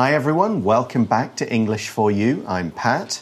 Hi, everyone. Welcome back to English for You. I'm Pat.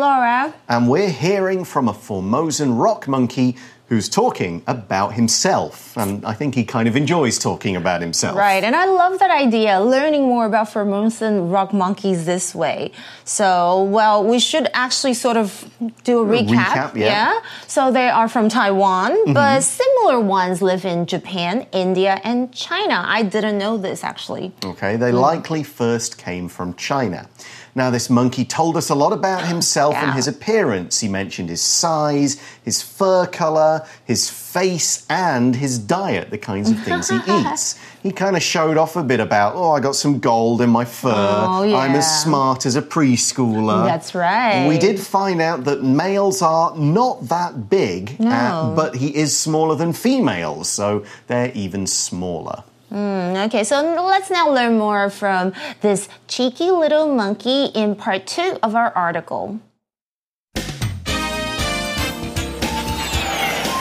And Laura. And we're hearing from a Formosan rock monkey who's talking about himself. And I think he kind of enjoys talking about himself. Right. And I love that idea, learning more about Formosan rock monkeys this way. So, well, we should actually sort of do a recap. recap, yeah. So they are from Taiwan, mm -hmm. but similar ones live in Japan, India, and China. I didn't know this actually. Okay. They mm. likely first came from China. Now, this monkey told us a lot about himself yeah. and his appearance. He mentioned his size, his fur color, his face, and his diet, the kinds of things he eats. He kind of showed off a bit about, oh, I got some gold in my fur. Oh, yeah. I'm as smart as a preschooler. That's right. We did find out that males are not that big, no. uh, but he is smaller than females, so they're even smaller. Mm, okay, so let's now learn more from this cheeky little monkey in part two of our article.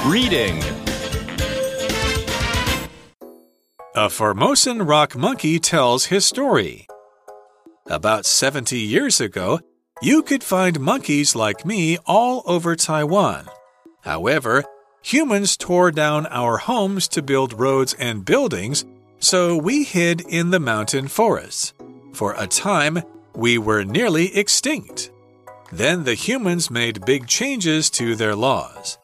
Reading A Formosan rock monkey tells his story. About 70 years ago, you could find monkeys like me all over Taiwan. However, humans tore down our homes to build roads and buildings so we hid in the mountain forests. For a time, we were nearly extinct. Then the humans made big changes to their laws.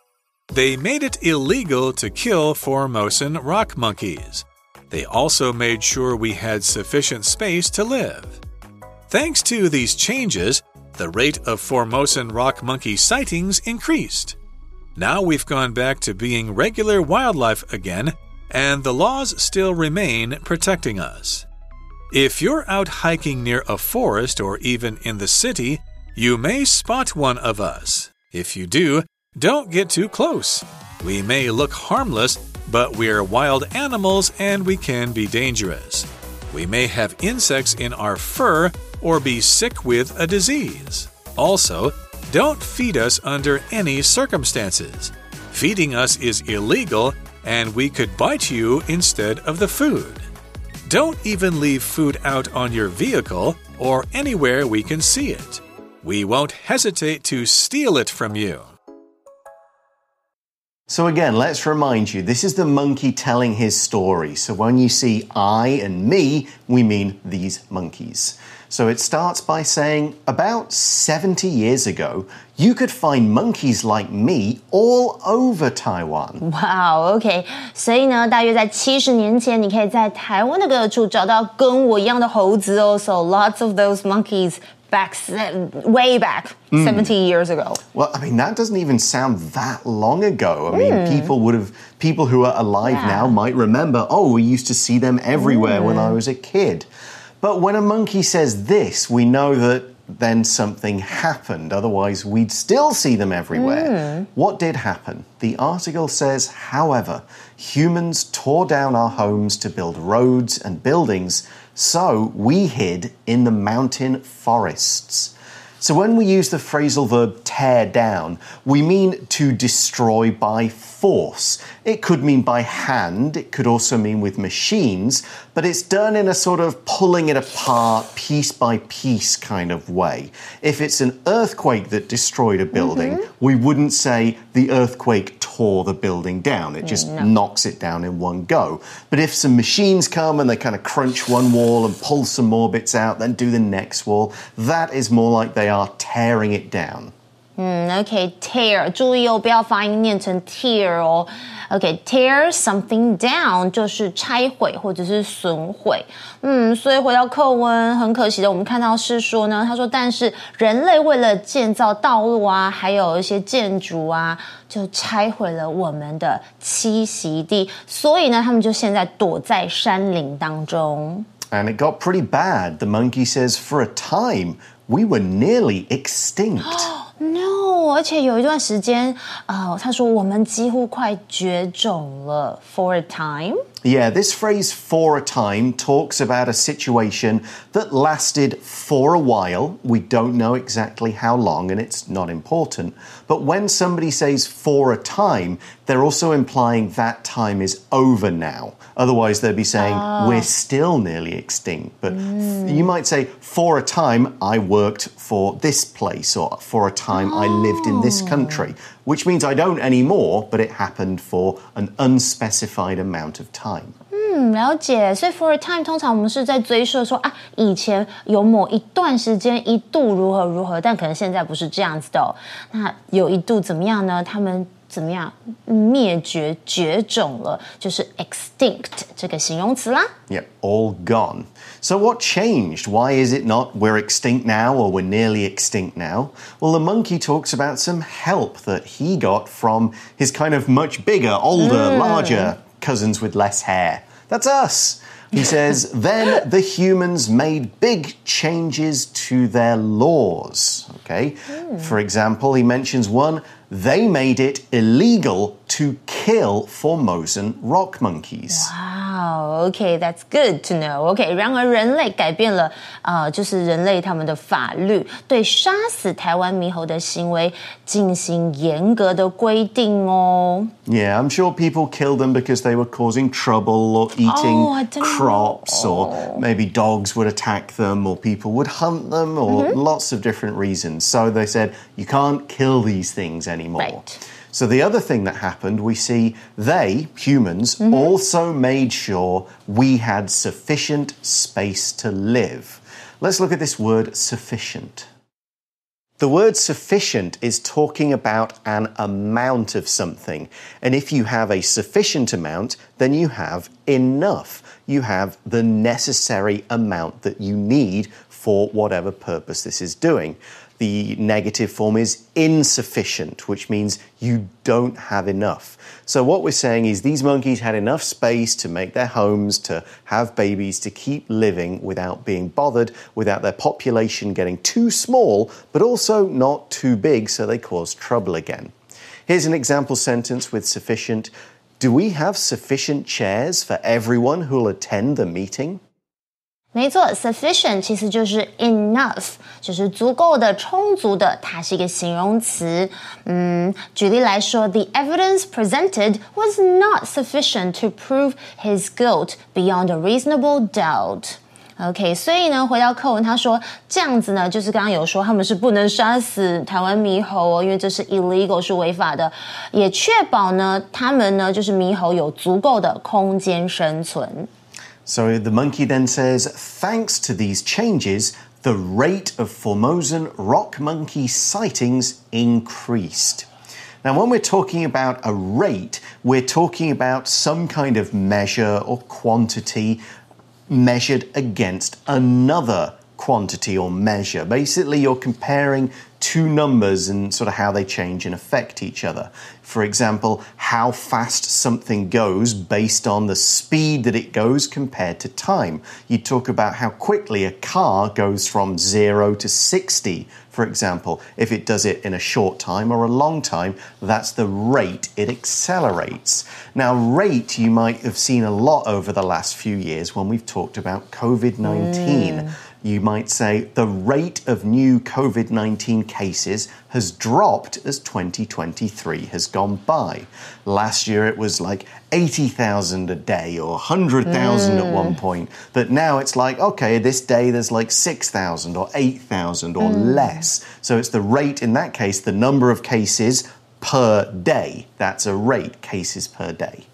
They made it illegal to kill Formosan rock monkeys. They also made sure we had sufficient space to live. Thanks to these changes, the rate of Formosan rock monkey sightings increased. Now we've gone back to being regular wildlife again and the laws still remain protecting us. If you're out hiking near a forest or even in the city, you may spot one of us. If you do, don't get too close. We may look harmless, but we're wild animals and we can be dangerous. We may have insects in our fur or be sick with a disease. Also, don't feed us under any circumstances. Feeding us is illegal and we could bite you instead of the food. Don't even leave food out on your vehicle or anywhere we can see it. We won't hesitate to steal it from you. So, again, let's remind you this is the monkey telling his story. So, when you see I and me, we mean these monkeys. So, it starts by saying, About 70 years ago, you could find monkeys like me all over Taiwan. Wow, okay. 所以呢，大约在七十年前，你可以在台湾的各处找到跟我一样的猴子哦。So lots of those monkeys back way back mm. 70 years ago. Well, I mean that doesn't even sound that long ago. I mean, mm. people would have people who are alive yeah. now might remember, "Oh, we used to see them everywhere mm. when I was a kid." But when a monkey says this, we know that then something happened. Otherwise, we'd still see them everywhere. Mm. What did happen? The article says, however, humans tore down our homes to build roads and buildings, so we hid in the mountain forests. So when we use the phrasal verb tear down, we mean to destroy by force. It could mean by hand, it could also mean with machines, but it's done in a sort of pulling it apart piece by piece kind of way. If it's an earthquake that destroyed a building, mm -hmm. we wouldn't say the earthquake tore the building down. It mm, just no. knocks it down in one go. But if some machines come and they kind of crunch one wall and pull some more bits out, then do the next wall, that is more like they are tearing it down. 嗯，OK，tear，注意哦，不要发音念成 tear 哦。OK，tear something down 就是拆毁或者是损毁。嗯，所以回到课文，很可惜的，我们看到是说呢，他说，但是人类为了建造道路啊，还有一些建筑啊，就拆毁了我们的栖息地，所以呢，他们就现在躲在山林当中。And it got pretty bad. The monkey says, for a time, we were nearly extinct. No, 而且有一段时间，呃，他说我们几乎快绝种了，for a time。Yeah, this phrase for a time talks about a situation that lasted for a while. We don't know exactly how long, and it's not important. But when somebody says for a time, they're also implying that time is over now. Otherwise, they'd be saying ah. we're still nearly extinct. But you might say, for a time, I worked for this place, or for a time, I lived in this ah. country, which means I don't anymore, but it happened for an unspecified amount of time. 嗯，了解。所以 for a time 通常我们是在追溯说啊，以前有某一段时间一度如何如何，但可能现在不是这样子的、哦。那有一度怎么样呢？他们怎么样灭绝绝种了？就是 extinct 这个形容词啦。 Yep, all gone. So, what changed? Why is it not we're extinct now or we're nearly extinct now? Well, the monkey talks about some help that he got from his kind of much bigger, older, larger cousins with less hair. That's us. He says, then the humans made big changes to their laws. Okay. For example, he mentions one, they made it illegal to kill Formosan rock monkeys. Wow, okay, that's good to know. OK，然而人类改变了，呃，就是人类他们的法律，对杀死台湾猕猴的行为进行严格的规定哦。 Yeah, I'm sure people killed them because they were causing trouble or eating Oh, I didn't crops, know. or maybe dogs would attack them, or people would hunt them, or Mm-hmm. lots of different reasons. So they said, you can't kill these things anymore. Right. So the other thing that happened, we see they, humans, Mm-hmm. also made sure we had sufficient space to live. Let's look at this word sufficient. The word sufficient is talking about an amount of something. And if you have a sufficient amount, then you have enough. You have the necessary amount that you need for whatever purpose this is doing. The negative form is insufficient, which means you don't have enough. So, what we're saying is these monkeys had enough space to make their homes, to have babies, to keep living without being bothered, without their population getting too small, but also not too big so they cause trouble again. Here's an example sentence with sufficient. Do we have sufficient chairs for everyone who'll attend the meeting? 没错，sufficient 其实就是 enough，就是足够的、充足的，它是一个形容词。嗯，举例来说，the evidence presented was not sufficient to prove his guilt beyond a reasonable doubt。OK，所以呢，回到课文，他说这样子呢，就是刚刚有说他们是不能杀死台湾猕猴哦，因为这是 illegal 是违法的，也确保呢，他们呢就是猕猴有足够的空间生存。So the monkey then says, thanks to these changes, the rate of Formosan rock monkey sightings increased. Now, when we're talking about a rate, we're talking about some kind of measure or quantity measured against another quantity or measure. Basically, you're comparing two numbers and sort of how they change and affect each other. For example, how fast something goes based on the speed that it goes compared to time. You talk about how quickly a car goes from zero to 60, for example. If it does it in a short time or a long time, that's the rate it accelerates. Now, rate you might have seen a lot over the last few years when we've talked about COVID 19 mm. You might say the rate of new COVID 19 cases has dropped as 2023 has gone by. Last year it was like 80,000 a day or 100,000 at one hmm. point, but now it's like, okay, this day there's like 6,000 or 8,000 or hmm. less. So it's the rate in that case, the number of cases per day. That's a rate, cases per day.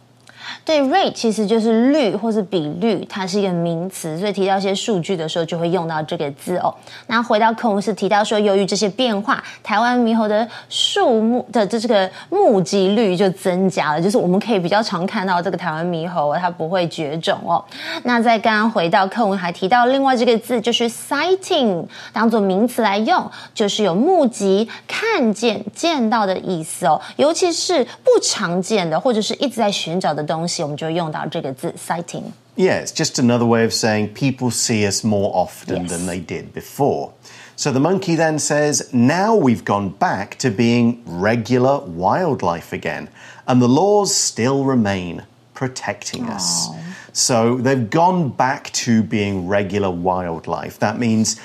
对，rate 其实就是率或是比率，它是一个名词，所以提到一些数据的时候就会用到这个字哦。那回到课文是提到说，由于这些变化，台湾猕猴的数目的这这个目击率就增加了，就是我们可以比较常看到这个台湾猕猴，它不会绝种哦。那在刚刚回到课文还提到另外这个字就是 sighting，当做名词来用，就是有目击、看见、见到的意思哦。尤其是不常见的或者是一直在寻找的东西。我们就会用到这个字 sighting。 Yeah, it's just another way of saying people see us more often Yes. than they did before. So the monkey then says, Now we've gone back to being regular wildlife again, and the laws still remain protecting us. So they've gone back to being regular wildlife. That means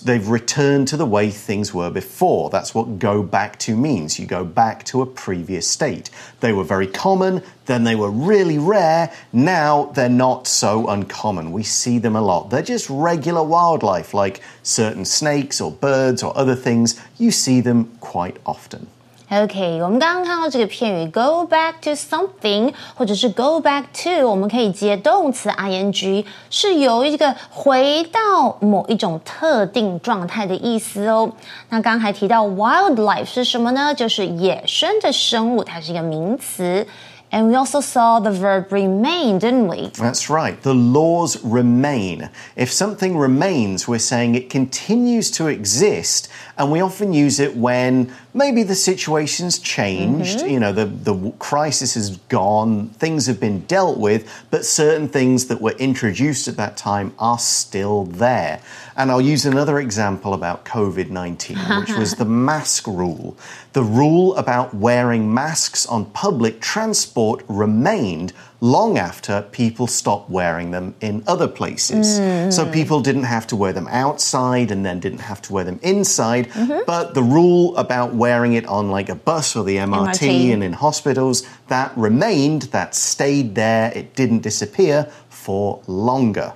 they've returned to the way things were before. That's what go back to means. You go back to a previous state. They were very common, then they were really rare. Now they're not so uncommon. We see them a lot. They're just regular wildlife, like certain snakes or birds or other things. You see them quite often. OK，我们刚刚看到这个片语 go back to something，或者是 go back to，我们可以接动词 ing，是有一个回到某一种特定状态的意思哦。那刚刚还提到 wildlife 是什么呢？就是野生的生物，它是一个名词。And we also saw the verb remain, didn't we? That's right. The laws remain. If something remains, we're saying it continues to exist, and we often use it when maybe the situation's changed, mm -hmm. you know, the, the crisis is gone, things have been dealt with, but certain things that were introduced at that time are still there. And I'll use another example about COVID 19, which was the mask rule. The rule about wearing masks on public transport remained long after people stopped wearing them in other places. Mm. So people didn't have to wear them outside and then didn't have to wear them inside. Mm -hmm. But the rule about wearing it on like a bus or the MRT, MRT, and in hospitals, that remained, that stayed there, it didn't disappear for longer.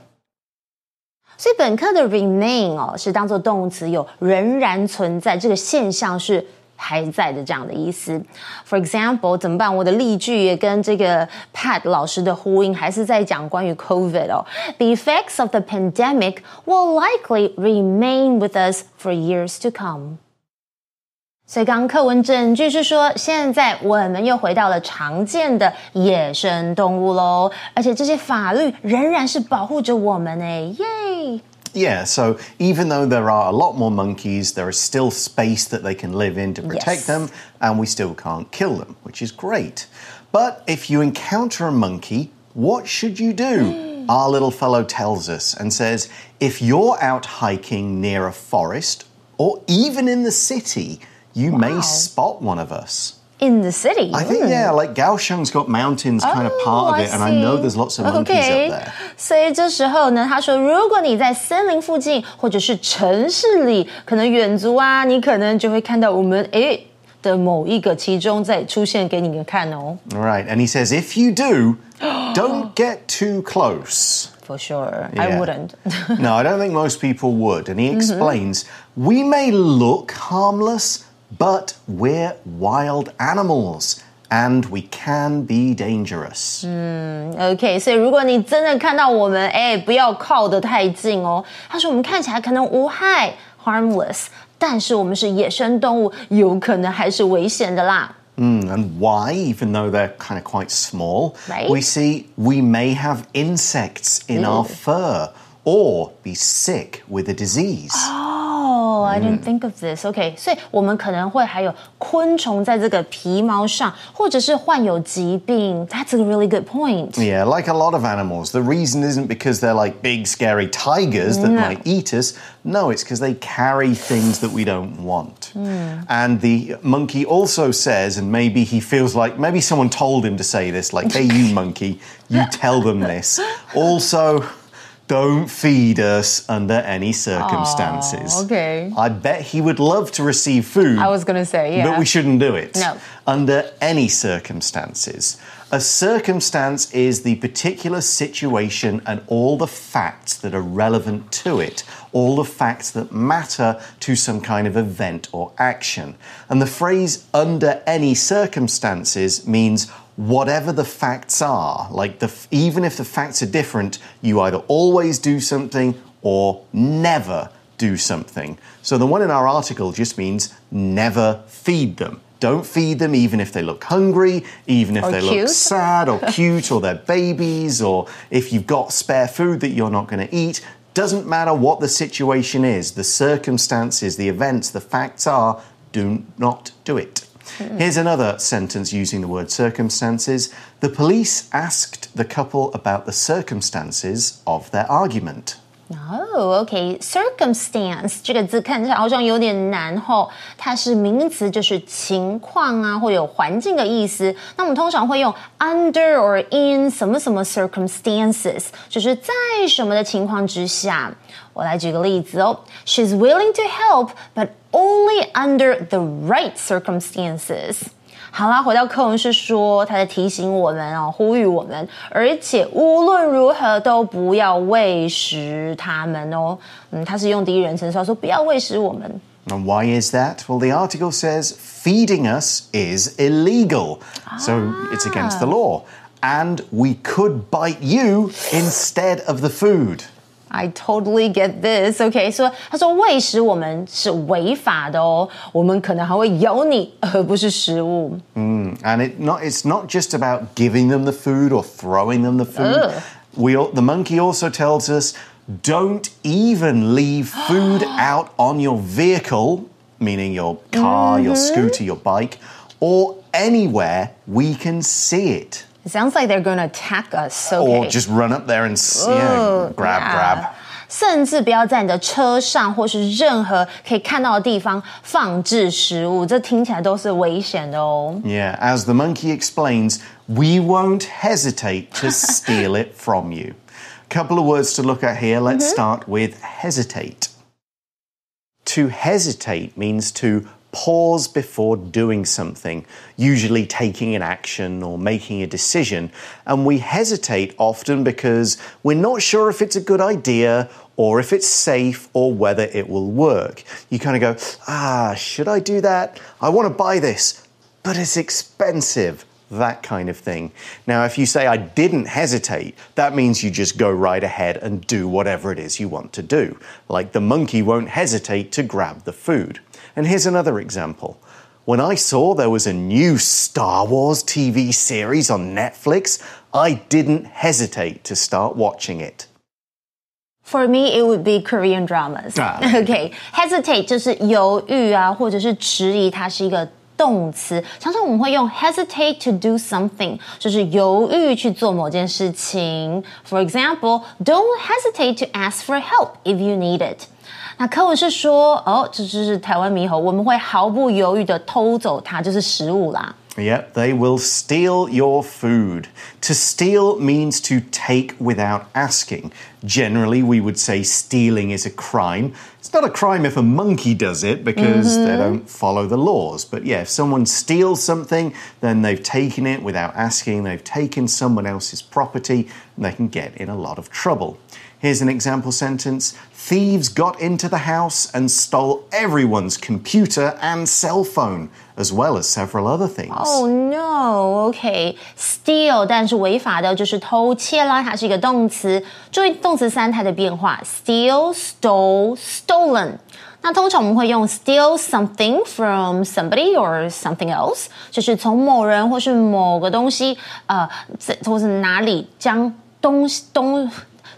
所以本课的 remain 哦，是当做动词，有仍然存在这个现象是 还在的这样的意思。For example，怎么办？我的例句也跟这个 Pat 老师的呼应，还是在讲关于 COVID 哦。The effects of the pandemic will likely remain with us for years to come. 所以，刚刚课文整句是说，现在我们又回到了常见的野生动物喽，而且这些法律仍然是保护着我们诶，耶！Yeah, so even though there are a lot more monkeys, there is still space that they can live in to protect yes. them, and we still can't kill them, which is great. But if you encounter a monkey, what should you do? Our little fellow tells us and says if you're out hiking near a forest or even in the city, you wow. may spot one of us In the city? I think, yeah, like Kaohsiung's got mountains kind of part of it, and I know there's lots of monkeys okay. up there. 所以这时候呢，他说，如果你在森林附近或者是城市里，可能远足啊，你可能就会看到我们诶的某一个其中在出现给你们看哦。All right, and he says if you do, don't get too close. For sure, yeah. I wouldn't. no, I don't think most people would. And he mm-hmm. explains, mm -hmm. we may look harmless but we're wild animals. And we can be dangerous. 嗯，OK，所以如果你真的看到我们，哎，不要靠得太近哦。他说我们看起来可能无害，harmless，但是我们是野生动物，有可能还是危险的啦。Mm, and why, even though they're kind of quite small, right. we see we may have insects in our fur or be sick with a disease. Oh, I didn't think of this. Okay，所以我们可能会还有昆虫在这个皮毛上，或者是患有疾病。That's a really good point. Yeah, like a lot of animals, the reason isn't because they're like big, scary tigers that no. might eat us. No, it's because they carry things that we don't want. Mm. And the monkey also says, and maybe he feels like maybe someone told him to say this, like, hey, you monkey, you tell them this. Also, don't feed us under any circumstances. Okay. I bet he would love to receive food. I was going to say, yeah. But we shouldn't do it. No. Under any circumstances. A circumstance is the particular situation and all the facts that are relevant to it, all the facts that matter to some kind of event or action. And the phrase under any circumstances means whatever the facts are, like the, even if the facts are different, you either always do something or never do something. So the one in our article just means never feed them. Don't feed them even if they look hungry, even if or they cute. look sad or cute or they're babies, or if you've got spare food that you're not going to eat. Doesn't matter what the situation is, the circumstances, the events, the facts are, do not do it. Here's another sentence using the word circumstances. The police asked the couple about the circumstances of their argument. 哦、oh,，OK，circumstance、okay. 这个字看起来好像有点难吼，它是名词，就是情况啊，或有环境的意思。那我们通常会用 under or in 什么什么 circumstances，就是在什么的情况之下。我来举个例子哦，She's willing to help, but only under the right circumstances. 好啦，回到课文是说，他在提醒我们哦，呼吁我们，而且无论如何都不要喂食他们哦。嗯，他是用第一人称说，说不要喂食我们。And why is that? Well, the article says feeding us is illegal, so it's against the law, and we could bite you instead of the food. I totally get this. OK，说他说喂食我们是违法的哦，我们可能还会咬你，而不是食物。Mm, and it not it's not just about giving them the food or throwing them the food. Ugh. We the monkey also tells us don't even leave food out on your vehicle, meaning your car, mm -hmm. your mm-hmm. scooter, your bike, or anywhere we can see it. It sounds like they're going to attack us. Okay. Or just run up there and yeah, grab, yeah. grab. 甚至不要在你的车上或是任何可以看到的地方放置食物，这听起来都是危险的哦。Yeah, as the monkey explains, we won't hesitate to steal it from you. Couple of words to look at here. Let's mm -hmm. start with hesitate. To hesitate means to pause before doing something, usually taking an action or making a decision. And we hesitate often because we're not sure if it's a good idea or if it's safe or whether it will work. You kind of go, ah, should I do that? I want to buy this, but it's expensive that kind of thing. Now, if you say, I didn't hesitate, that means you just go right ahead and do whatever it is you want to do. Like the monkey won't hesitate to grab the food. And here's another example. When I saw there was a new Star Wars TV series on Netflix, I didn't hesitate to start watching it. For me, it would be Korean dramas. Ah. Okay, hesitate 就是犹豫啊，或者是迟疑，它是一个动词。常常我们会用 hesitate to do something，就是犹豫去做某件事情。For example, don't hesitate to ask for help if you need it. 那课文是说，哦，这就是台湾猕猴，我们会毫不犹豫的偷走它，就是食物啦。Yep, they will steal your food. To steal means to take without asking. Generally, we would say stealing is a crime. It's not a crime if a monkey does it because mm -hmm. they don't follow the laws. But yeah, if someone steals something, then they've taken it without asking, they've taken someone else's property, and they can get in a lot of trouble. Here's an example sentence Thieves got into the house and stole everyone's computer and cell phone, as well as several other things. Oh no! OK, steal，但是违法的就是偷窃啦，它是一个动词。注意动词三态的变化：steal、stole、stolen。那通常我们会用 steal something from somebody or something else，就是从某人或是某个东西，呃，或是哪里将东西东。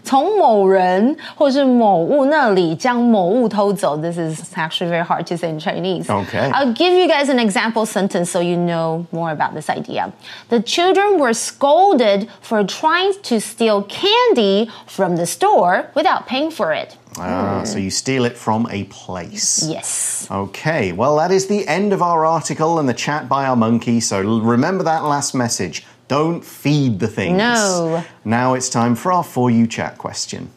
从某人或是某物那里将某物偷走。This is actually very hard to say in Chinese. Okay. I'll give you guys an example sentence so you know more about this idea. The children were scolded for trying to steal candy from the store without paying for it. Ah, mm. so you steal it from a place. Yes. Okay, well, that is the end of our article and the chat by our monkey. So remember that last message. Don't feed the things. No. Now it's time for our For You Chat question.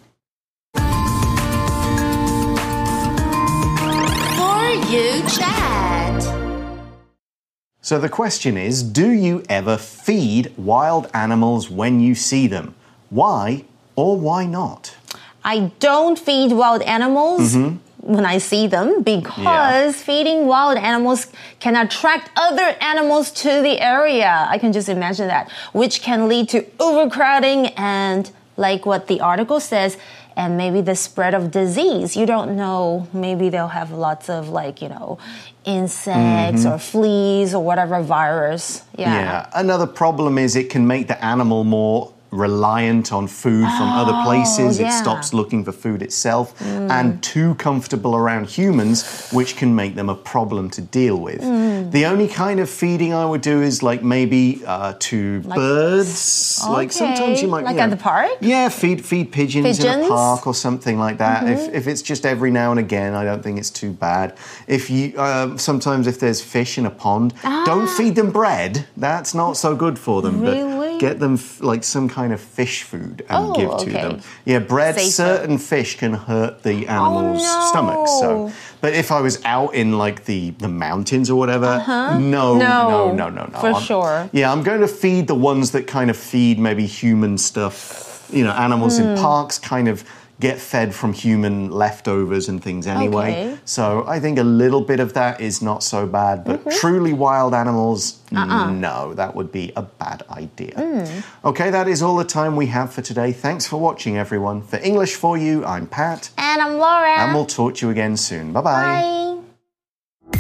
For You Chat. So the question is Do you ever feed wild animals when you see them? Why or why not? I don't feed wild animals. Mm -hmm when I see them because yeah. feeding wild animals can attract other animals to the area. I can just imagine that, which can lead to overcrowding and, like what the article says, and maybe the spread of disease. You don't know, maybe they'll have lots of, like, you know, insects mm -hmm. or fleas or whatever virus. Yeah. Yeah. Another problem is it can make the animal more reliant on food from oh, other places. Yeah. It stops looking for food itself mm. and too comfortable around humans, which can make them a problem to deal with. Mm. The only kind of feeding I would do is like maybe uh, to birds. Like sometimes you Okay, might like you at the park? Yeah, feed feed pigeons, in Pigeons? Mm-hmm. a park or something like that. If if it's just every now and again, I don't think it's too bad. If you um, sometimes if there's fish in a pond, don't feed them bread. That's not so good for them. Ah. Really? But get them f- like some kind of fish food and Oh, give to okay. them. Yeah, bread. Safer. Certain fish can hurt the animals' no. stomachs. So, but if I was out in like the the mountains or whatever, no, No, no, no, no, no. for I'm- sure. Yeah, I'm going to feed the ones that kind of feed maybe human stuff. You know, animals Hmm. in parks kind of get fed from human leftovers and things anyway. Okay. So I think a little bit of that is not so bad, but Mm-hmm. truly wild animals, Uh-uh. no, that would be a bad idea. Hmm. Okay, that is all the time we have for today. Thanks for watching, everyone. For English for You, I'm Pat, And I'm Laura. and we'll talk to you again soon. Bye bye. Bye.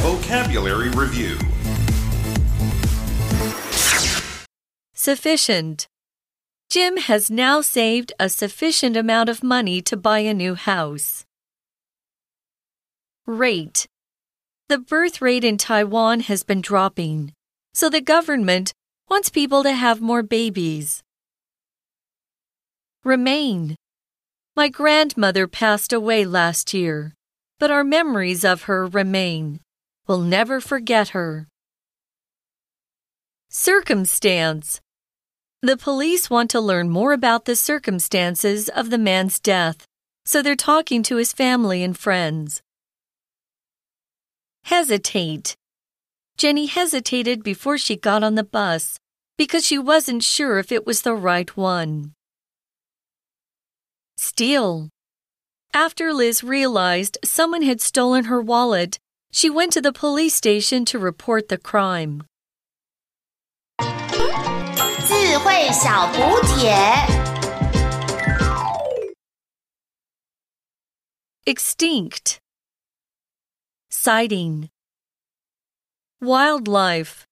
Vocabulary Review Sufficient. Jim has now saved a sufficient amount of money to buy a new house. Rate. The birth rate in Taiwan has been dropping, so the government wants people to have more babies. Remain. My grandmother passed away last year, but our memories of her remain. We'll never forget her. Circumstance. The police want to learn more about the circumstances of the man's death, so they're talking to his family and friends. Hesitate. Jenny hesitated before she got on the bus because she wasn't sure if it was the right one. Steal. After Liz realized someone had stolen her wallet, she went to the police station to report the crime. 智慧小补帖。 Extinct. Sighting. Wildlife.